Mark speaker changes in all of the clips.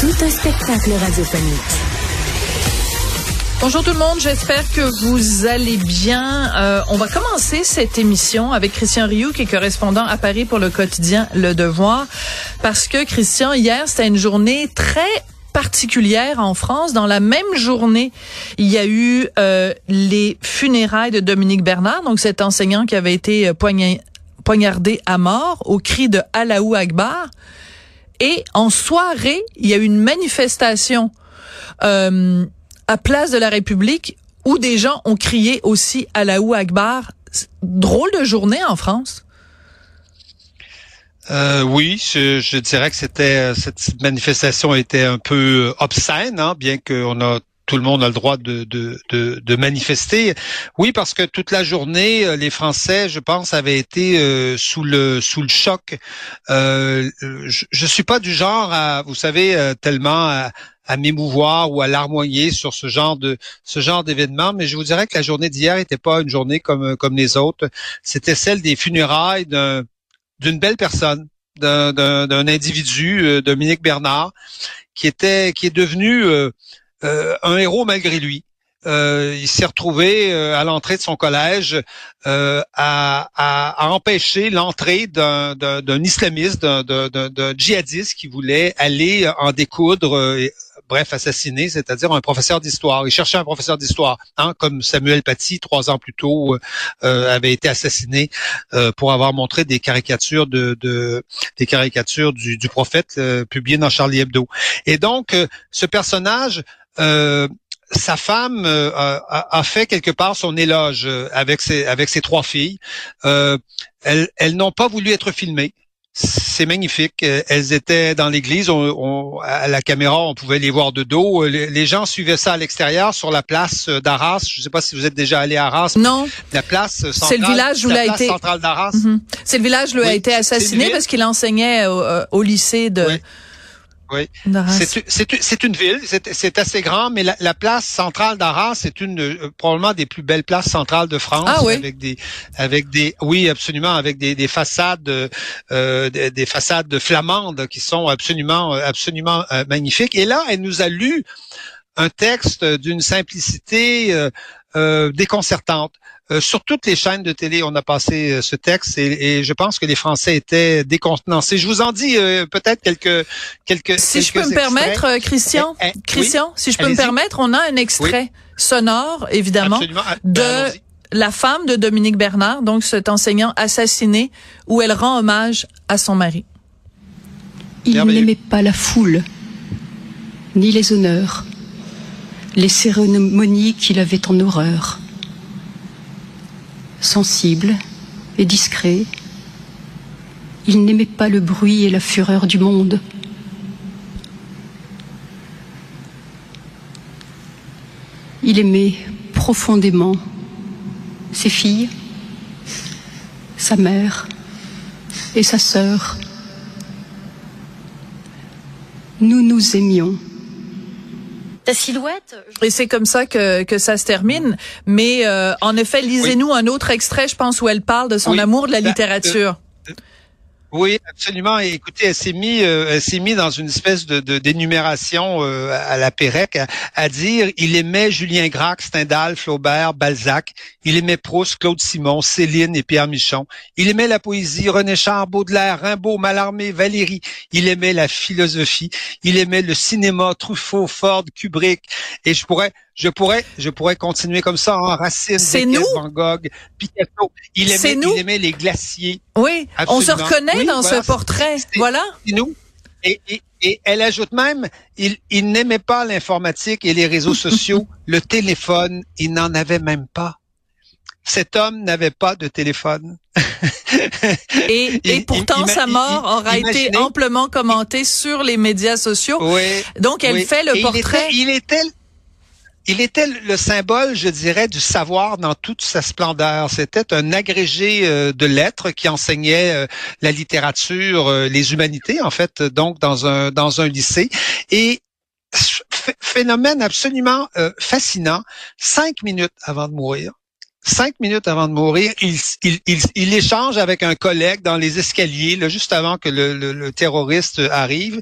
Speaker 1: Tout un spectacle radiophonique.
Speaker 2: Bonjour tout le monde, j'espère que vous allez bien. Euh, on va commencer cette émission avec Christian Rioux, qui est correspondant à Paris pour le quotidien Le Devoir, parce que Christian, hier, c'était une journée très particulière en France. Dans la même journée, il y a eu euh, les funérailles de Dominique Bernard, donc cet enseignant qui avait été poignardé à mort au cri de Allahu Akbar. Et en soirée, il y a eu une manifestation. Euh, à Place de la République où des gens ont crié aussi à la Akbar. Drôle de journée en France.
Speaker 3: Euh, oui, je, je, dirais que c'était cette manifestation était un peu obscène, hein, bien qu'on a tout le monde a le droit de, de, de, de, manifester. Oui, parce que toute la journée, euh, les Français, je pense, avaient été euh, sous le sous le choc. Euh, je, je suis pas du genre à, vous savez, euh, tellement à, à m'émouvoir ou à larmoyer sur ce genre de ce genre d'événement, mais je vous dirais que la journée d'hier n'était pas une journée comme comme les autres. C'était celle des funérailles d'un d'une belle personne, d'un individu, Dominique Bernard, qui était qui est devenu euh, un héros malgré lui. Euh, il s'est retrouvé euh, à l'entrée de son collège à, empêcher l'entrée d'un islamiste, d'un djihadiste qui voulait aller en découdre, bref, assassiner, c'est-à-dire un professeur d'histoire. Il cherchait un professeur d'histoire, hein, comme Samuel Paty, trois ans plus tôt, avait été assassiné pour avoir montré des caricatures de, de des caricatures du, du prophète publiées dans Charlie Hebdo. Et donc, ce personnage euh, sa femme euh, a, fait quelque part son éloge euh, avec ses avec ses trois filles. elles, elles n'ont pas voulu être filmées. C'est magnifique. Elles étaient dans l'église. à la caméra, on pouvait les voir de dos. Les, gens suivaient ça à l'extérieur, sur la place d'Arras. Je ne sais pas si vous êtes déjà allé à Arras.
Speaker 2: Non.
Speaker 3: La place centrale.
Speaker 2: C'est le village où il a été.
Speaker 3: centrale d'Arras.
Speaker 2: Mhm. C'est le village où il a été assassiné parce qu'il enseignait au, lycée de.
Speaker 3: Oui. C'est une ville, c'est assez grand, mais la, place centrale d'Arras, c'est une euh, probablement des plus belles places centrales de France,
Speaker 2: ah, oui.
Speaker 3: avec des, avec des, oui, absolument, avec des, des façades, euh, des, façades flamandes qui sont absolument, absolument euh, magnifiques. Et là, elle nous a lu un texte d'une simplicité euh, déconcertante. Euh, sur toutes les chaînes de télé, on a passé euh, ce texte et, je pense que les Français étaient décontenancés. Je vous en dis peut-être quelques quelques.
Speaker 2: Si je peux me permettre, Christian, eh, eh, Christian, si je peux me permettre, on a un extrait sonore, évidemment, ah, de la femme de Dominique Bernard, donc cet enseignant assassiné, où elle rend hommage à son mari.
Speaker 4: Il n'aimait pas la foule, ni les honneurs, les cérémonies qu'il avait en horreur. Sensible et discret, il n'aimait pas le bruit et la fureur du monde. Il aimait profondément ses filles, sa mère et sa sœur. Nous nous aimions
Speaker 2: silhouette. Et c'est comme ça que, que ça se termine. Mais euh, en effet, lisez-nous un autre extrait, je pense, où elle parle de son amour de la bah, littérature.
Speaker 3: Oui, absolument. Et écoutez, elle s'est mis, euh, elle s'est mis dans une espèce de, d'énumération euh, à la Pérec à, dire il aimait Julien Gracq, Stendhal, Flaubert, Balzac. Il aimait Proust, Claude Simon, Céline et Pierre Michon. Il aimait la poésie, René Char, Baudelaire, Rimbaud, Mallarmé, Valéry. Il aimait la philosophie. Il aimait le cinéma, Truffaut, Ford, Kubrick. Et je pourrais je pourrais, je pourrais continuer comme ça. en. Racine,
Speaker 2: c'est nous.
Speaker 3: Van Gogh, Picasso. Il aimait, nous. il aimait les glaciers.
Speaker 2: Oui, on se reconnaît dans ce portrait. Voilà.
Speaker 3: C'est nous. Et, et, et, elle ajoute même, il, il n'aimait pas l'informatique et les réseaux sociaux, le téléphone, il n'en avait même pas. Cet homme n'avait pas de téléphone.
Speaker 2: et, et, pourtant, sa mort aura été amplement commentée sur les médias sociaux.
Speaker 3: Oui,
Speaker 2: Donc, elle fait le portrait.
Speaker 3: Il était, il était il était le symbole, je dirais, du savoir dans toute sa splendeur. C'était un agrégé euh, de lettres qui enseignait euh, la littérature, euh, les humanités, en fait, donc dans un lycée. Et phénomène absolument fascinant. Cinq minutes avant de mourir, cinq minutes avant de mourir, il, il, il, échange avec un collègue dans les escaliers, là, juste avant que le, le, terroriste arrive.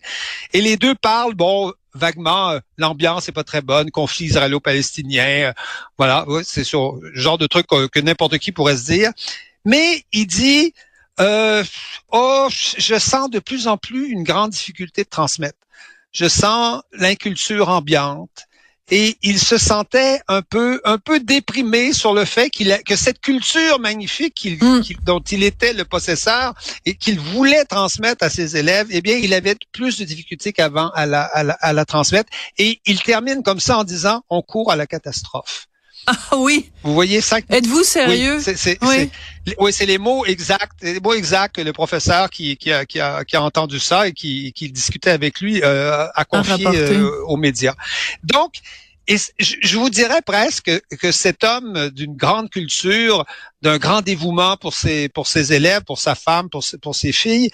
Speaker 3: Et les deux parlent, bon, vaguement, euh, l'ambiance est pas très bonne, conflit israélo-palestinien, euh, voilà, c'est sur le genre de truc que, n'importe qui pourrait se dire. Mais il dit, euh, oh, je sens de plus en plus une grande difficulté de transmettre. Je sens l'inculture ambiante et il se sentait un peu un peu déprimé sur le fait qu'il a, que cette culture magnifique mm. dont il était le possesseur et qu'il voulait transmettre à ses élèves, eh bien, il avait plus de difficultés qu'avant à la, à, la, transmettre. Et il termine comme ça en disant on court à la catastrophe.
Speaker 2: Ah oui.
Speaker 3: Vous voyez ça
Speaker 2: Êtes-vous sérieux?
Speaker 3: Oui, oui. c'est les mots exacts, les mots exacts que le professeur qui, qui, a, qui, a, qui a entendu ça et qui, qui discutait avec lui euh, a confié euh, aux médias. Donc, et je vous dirais presque que cet homme d'une grande culture, d'un grand dévouement pour ses pour ses élèves, pour sa femme, pour ses, pour ses filles,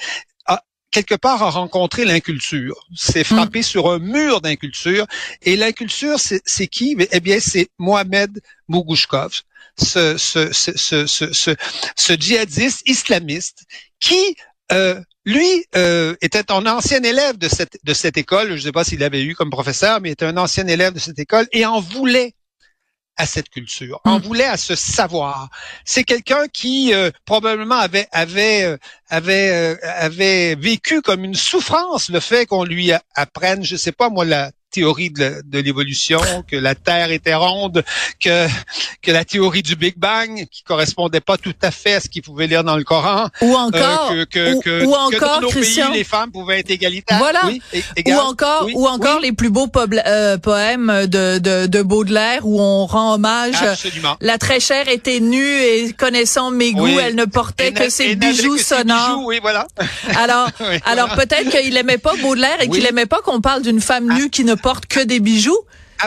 Speaker 3: quelque part a rencontré l'inculture. S'est mm. frappé sur un mur d'inculture. Et l'inculture, c'est qui? Eh bien, c'est Mohamed Mougouchkov, ce, ce, ce, ce, ce, ce djihadiste islamiste qui euh, lui euh, était un ancien élève de cette, de cette école. Je ne sais pas s'il avait eu comme professeur, mais il était un ancien élève de cette école et en voulait à cette culture, en mm. voulait à ce savoir. C'est quelqu'un qui euh, probablement avait avait euh, avait avait vécu comme une souffrance le fait qu'on lui apprenne, je sais pas moi la théorie de, l'évolution, que la Terre était ronde, que que la théorie du Big Bang qui correspondait pas tout à fait à ce qu'ils pouvaient lire dans le Coran,
Speaker 2: ou encore euh, que, que, que, ou, encore
Speaker 3: dans nos
Speaker 2: Christian,
Speaker 3: pays, les femmes pouvaient être égalitaires.
Speaker 2: Voilà. ou encore ou encore les plus beaux euh, poèmes de, de, de Baudelaire où on rend hommage.
Speaker 3: Absolument.
Speaker 2: La très chère était nue et connaissant mes goûts, elle ne portait que ses bijoux sonores.
Speaker 3: oui, voilà.
Speaker 2: Alors alors peut-être qu'il aimait pas Baudelaire et qu'il aimait pas qu'on parle d'une femme nue qui ne porte que des bijoux?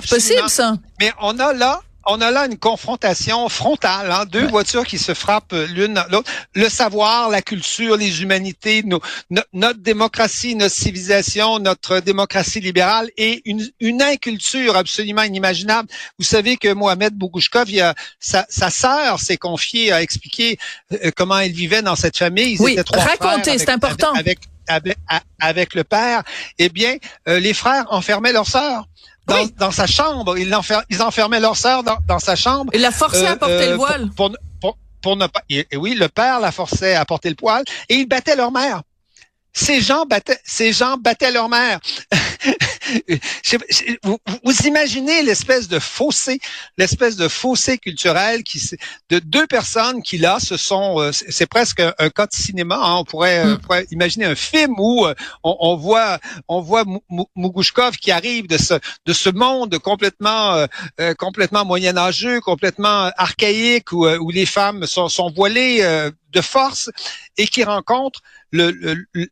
Speaker 2: Possible, ça?
Speaker 3: Mais on a là on a là une confrontation frontale, hein, deux voitures qui se frappent l'une l'autre. Le savoir, la culture, les humanités, notre démocratie, notre civilisation, notre démocratie libérale et une, une inculture absolument inimaginable. Vous savez que Mohamed Bougouchkov, il a, sa, sa sœur s'est confiée à expliquer euh, comment elle vivait dans cette famille. Ils
Speaker 2: oui, racontez, c'est important.
Speaker 3: Avec, avec, avec, le père, eh bien, euh, les frères enfermaient leur sœur dans, dans sa chambre. Ils, ils enfermaient leur sœur dans, dans, sa chambre.
Speaker 2: Il la forçait à porter le euh, voile.
Speaker 3: Pour, pour, pour, ne pas. Et, oui, le père la forçait à porter le poil et il battait leur mère. Ces gens battaient, ces gens battaient leur mère. vous, vous, imaginez l'espèce de fossé, l'espèce de fossé culturel qui de deux personnes qui là, ce sont, euh, c'est presque un, cas de cinéma. Hein. on, pourrait, mm. pourrait, imaginer un film où euh, on, on voit, on voit Mugouchkov qui arrive de ce de ce monde complètement euh, complètement moyenâgeux, complètement archaïque où, où les femmes sont, sont voilées de force et qui rencontre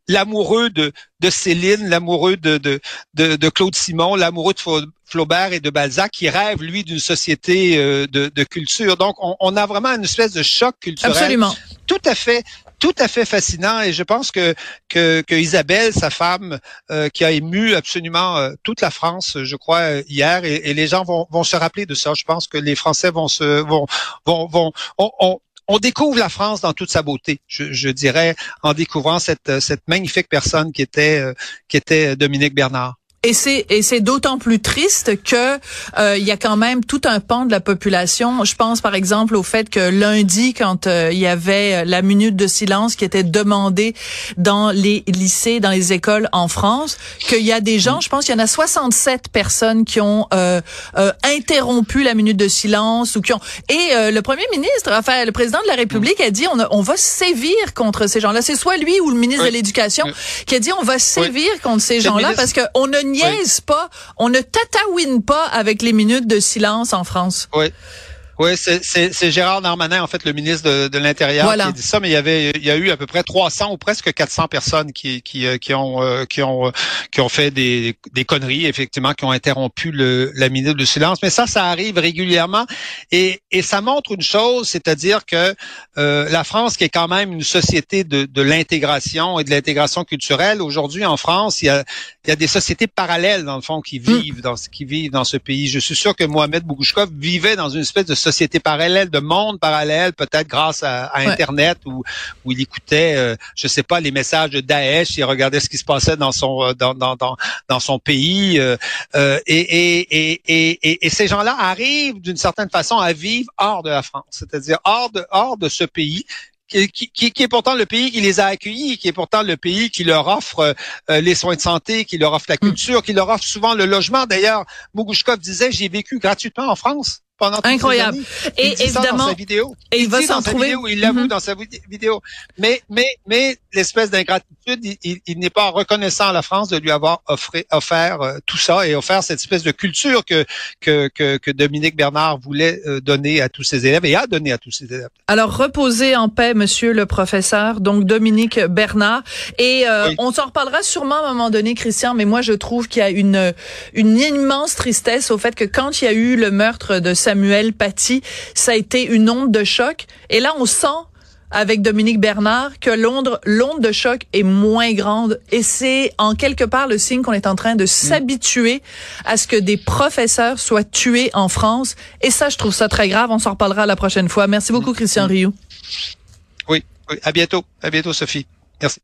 Speaker 3: l'amoureux de, de Céline, l'amoureux de, de, de, Claude Simon, l'amoureux de Flaubert et de Balzac, qui rêve, lui, d'une société euh, de, de, culture. Donc, on, on, a vraiment une espèce de choc culturel.
Speaker 2: Absolument.
Speaker 3: Tout à fait tout à fait fascinant et je pense que que, que Isabelle, sa femme, euh, qui a ému absolument euh, toute la France, je crois hier, et, et, les gens vont, vont se rappeler de ça. Je pense que les Français vont se vont vont vont on, on découvre la France dans toute sa beauté, je, je dirais, en découvrant cette, cette magnifique personne qui était, qui était Dominique Bernard.
Speaker 2: Et c'est et c'est d'autant plus triste que euh, il y a quand même tout un pan de la population. Je pense par exemple au fait que lundi, quand euh, il y avait euh, la minute de silence qui était demandée dans les lycées, dans les écoles en France, qu'il y a des gens, je pense qu'il y en a 67 personnes qui ont interrompu la minute de silence ou qui ont et le premier ministre, enfin le président de la République a dit on, on va sévir contre ces gens-là. C'est soit lui ou le ministre de l'Éducation qui a dit on va sévir contre ces gens-là parce que on ne niaise pas, on ne tataouine pas avec les minutes de silence en France.
Speaker 3: Oui. Oui, c'est Gérard Darmanin, en fait, le ministre de, de l'Intérieur, qui a dit ça, mais il y avait, il y a eu à peu près 300 ou presque 400 personnes qui, qui, euh, qui ont, euh, qui ont, qui ont fait des, des conneries, effectivement, qui ont interrompu le, la minute de silence. Mais ça, ça arrive régulièrement, et, et ça montre une chose, c'est-à-dire que euh, la France, qui est quand même une société de, de l'intégration et de l'intégration culturelle, aujourd'hui en France, il y a, il y a des sociétés parallèles dans le fond qui mm. vivent dans qui vivent dans ce pays. Je suis sûr que Mohamed Bougouchkov vivait dans une espèce de société parallèle, de monde parallèle, peut-être grâce à, Internet où, où il écoutait, euh, je sais pas, les messages de Daesh, il regardait ce qui se passait dans son euh, dans dans dans, dans son pays euh, euh et, et, et, et, et ces gens-là arrivent d'une certaine façon à vivre hors de la France, c'est-à-dire hors de hors de ce pays qui, qui, qui, est pourtant le pays qui les a accueillis, qui est pourtant le pays qui leur offre euh, les soins de santé, qui leur offre la mm. culture, qui leur offre souvent le logement. D'ailleurs, Mougouchkov disait, j'ai vécu gratuitement en France pendant
Speaker 2: Incroyable.
Speaker 3: Et évidemment, sa vidéo.
Speaker 2: Et il, va s'en trouver. Vidéo,
Speaker 3: il l'avoue mm-hmm. dans sa vidéo. Mais, mais, mais l'espèce d'ingratitude, il, il n'est pas reconnaissant à la France de lui avoir offert, offert euh, tout ça et offert cette espèce de culture que, que, que, que Dominique Bernard voulait euh, donner à tous ses élèves et a donné à tous ses élèves.
Speaker 2: Alors, reposez en paix, monsieur le professeur, donc Dominique Bernard. Et euh, on s'en reparlera sûrement à un moment donné, Christian, mais moi, je trouve qu'il y a une, une immense tristesse au fait que quand il y a eu le meurtre de Samuel Paty, ça a été une onde de choc. Et là, on sent avec Dominique Bernard que l'onde l'onde de choc est moins grande. Et c'est en quelque part le signe qu'on est en train de s'habituer à ce que des professeurs soient tués en France. Et ça je trouve ça très grave. On s'en reparlera la prochaine fois. Merci beaucoup Christian Rioux.
Speaker 3: Oui, oui. À bientôt. À bientôt Sophie. Merci